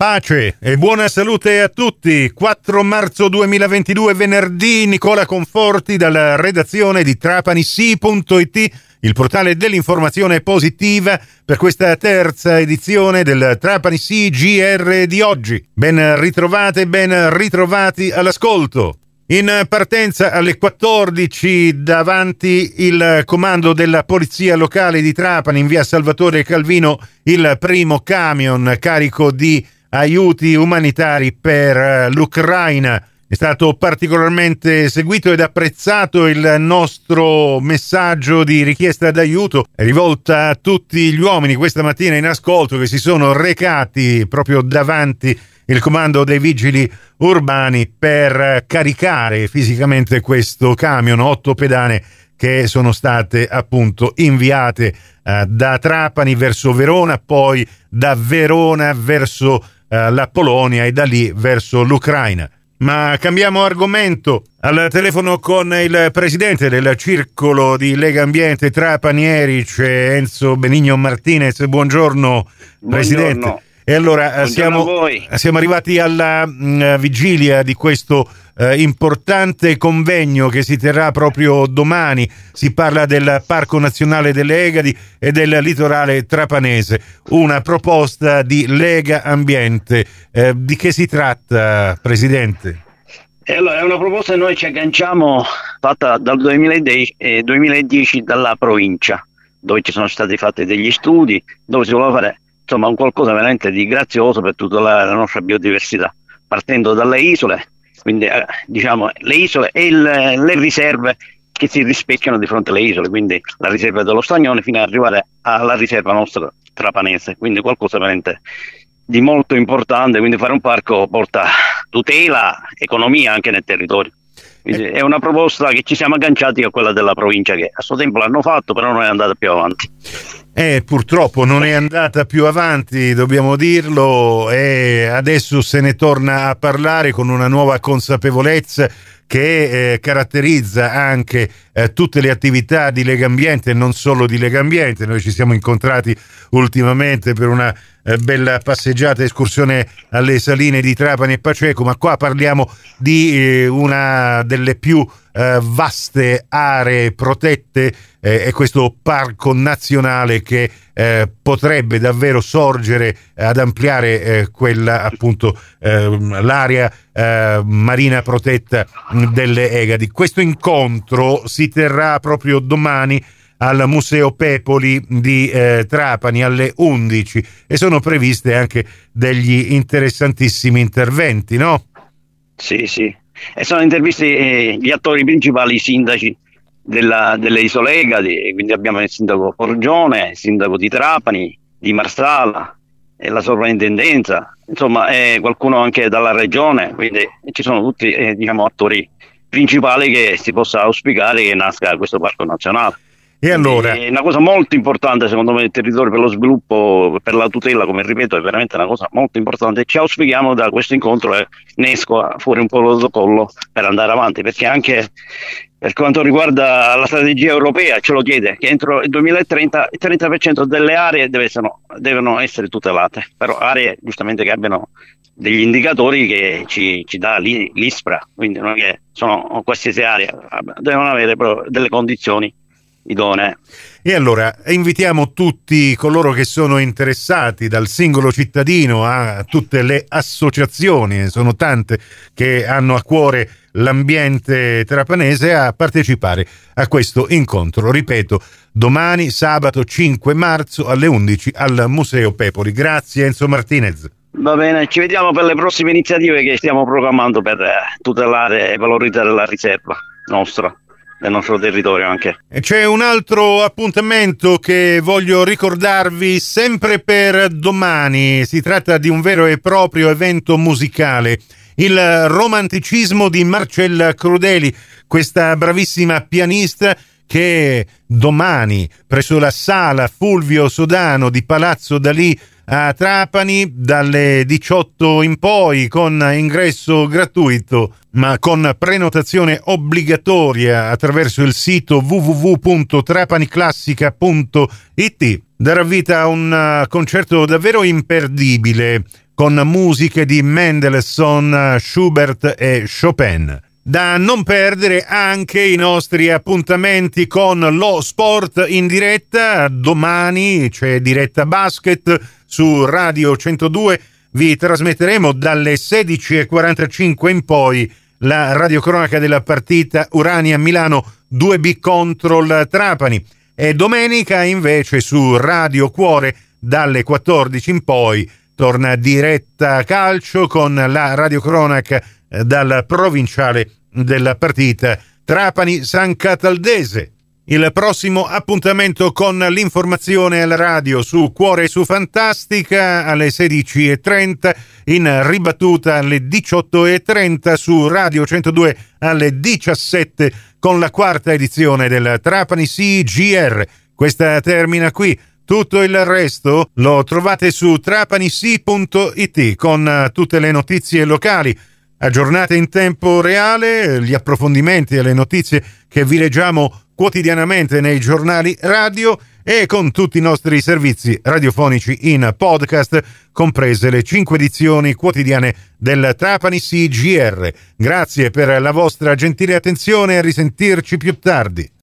Pace e buona salute a tutti. 4 marzo 2022, venerdì, Nicola Conforti dalla redazione di trapanisi.it, il portale dell'informazione positiva per questa terza edizione del Trapani GR di oggi. Ben ritrovate, ben ritrovati all'ascolto. In partenza alle 14 davanti il comando della polizia locale di Trapani in via Salvatore Calvino il primo camion carico di aiuti umanitari per eh, l'Ucraina. È stato particolarmente seguito ed apprezzato il nostro messaggio di richiesta d'aiuto rivolta a tutti gli uomini questa mattina in ascolto che si sono recati proprio davanti il comando dei vigili urbani per caricare fisicamente questo camion, otto pedane che sono state appunto inviate eh, da Trapani verso Verona, poi da Verona verso eh, la Polonia e da lì verso l'Ucraina. Ma cambiamo argomento. Al telefono con il presidente del circolo di Lega Ambiente Trapani Erice, Enzo Benigno Martinez. Buongiorno, presidente. E allora eh, siamo, siamo, arrivati alla mh, mm, vigilia di questo eh, importante convegno che si terrà proprio domani. Si parla del Parco Nazionale delle Egadi e del litorale trapanese. Una proposta di Lega Ambiente. Eh, di che si tratta, Presidente? Allora, è una proposta che noi ci agganciamo fatta dal 2010, eh, 2010 dalla provincia, dove ci sono stati fatti degli studi, dove si voleva fare insomma un qualcosa veramente di grazioso per tutelare la nostra biodiversità, partendo dalle isole, quindi eh, diciamo le isole e il, le riserve che si rispecchiano di fronte alle isole, quindi la riserva dello Stagnone fino ad arrivare alla riserva nostra trapanese, quindi qualcosa veramente di molto importante, quindi fare un parco porta tutela, economia anche nel territorio. Quindi è una proposta che ci siamo agganciati a quella della provincia che a suo tempo l'hanno fatto, però non è andata più avanti. Eh, purtroppo non è andata più avanti, dobbiamo dirlo, e adesso se ne torna a parlare con una nuova consapevolezza che eh, caratterizza anche eh, tutte le attività di Lega Ambiente e non solo di Lega Ambiente. Noi ci siamo incontrati ultimamente per una eh, bella passeggiata, escursione alle saline di Trapani e Paceco, ma qua parliamo di eh, una delle più eh, vaste aree protette eh, è questo parco nazionale che eh, potrebbe davvero sorgere ad ampliare quella appunto ehm, l'area marina protetta delle Egadi. Questo incontro si terrà proprio domani al Museo Pepoli di eh, Trapani alle 11 e sono previste anche degli interessantissimi interventi, no? Sì, sì, e sono intervisti eh, gli attori principali, i sindaci della, delle isole Egadi, quindi abbiamo il sindaco Forgione, il sindaco di Trapani, di Marsala, la sovrintendenza, insomma eh, qualcuno anche dalla regione, quindi ci sono tutti eh, diciamo, attori principali che si possa auspicare che nasca questo parco nazionale. E allora? È una cosa molto importante secondo me il territorio per lo sviluppo, per la tutela, come ripeto, è veramente una cosa molto importante. Ci auspichiamo da questo incontro e ne esco fuori un po' il protocollo per andare avanti, perché anche per quanto riguarda la strategia europea ce lo chiede che entro il 2030 il 30% delle aree essere, devono essere tutelate, però aree giustamente che abbiano degli indicatori che ci, ci dà l'ISPRA, quindi non è che sono qualsiasi area, devono avere però delle condizioni idonee. E allora invitiamo tutti coloro che sono interessati, dal singolo cittadino a tutte le associazioni, sono tante che hanno a cuore l'ambiente trapanese, a partecipare a questo incontro. Ripeto, domani sabato 5 marzo alle 11 al Museo Pepoli. Grazie Enzo Martinez. Va bene, ci vediamo per le prossime iniziative che stiamo programmando per eh, tutelare e valorizzare la riserva nostra del nostro territorio anche. E c'è un altro appuntamento che voglio ricordarvi sempre per domani. Si tratta di un vero e proprio evento musicale. Il romanticismo di Marcella Crudeli, questa bravissima pianista che domani presso la sala Fulvio Sodano di Palazzo Dalì a Trapani dalle 18 in poi con ingresso gratuito ma con prenotazione obbligatoria attraverso il sito www.trapaniclassica.it darà vita a un uh, concerto davvero imperdibile con musiche di Mendelssohn, Schubert e Chopin. Da non perdere anche i nostri appuntamenti con lo sport in diretta. Domani c'è diretta basket su Radio 102. Vi trasmetteremo dalle 16.45 in poi la radiocronaca della partita Urania Milano 2B contro il Trapani. E domenica invece su Radio Cuore dalle 14 in poi torna diretta calcio con la radiocronaca eh, dal provinciale della partita Trapani-San Cataldese. Il prossimo appuntamento con l'informazione alla radio su Cuore e su Fantastica alle 16.30, in ribattuta alle 18.30 su Radio 102 alle 17 con la quarta edizione del Trapani CGR. Questa termina qui. Tutto il resto lo trovate su trapanisi.it con tutte le notizie locali aggiornate in tempo reale, gli approfondimenti e le notizie che vi leggiamo quotidianamente nei giornali radio e con tutti i nostri servizi radiofonici in podcast, comprese le cinque edizioni quotidiane del Trapani CGR. Grazie per la vostra gentile attenzione e a risentirci più tardi.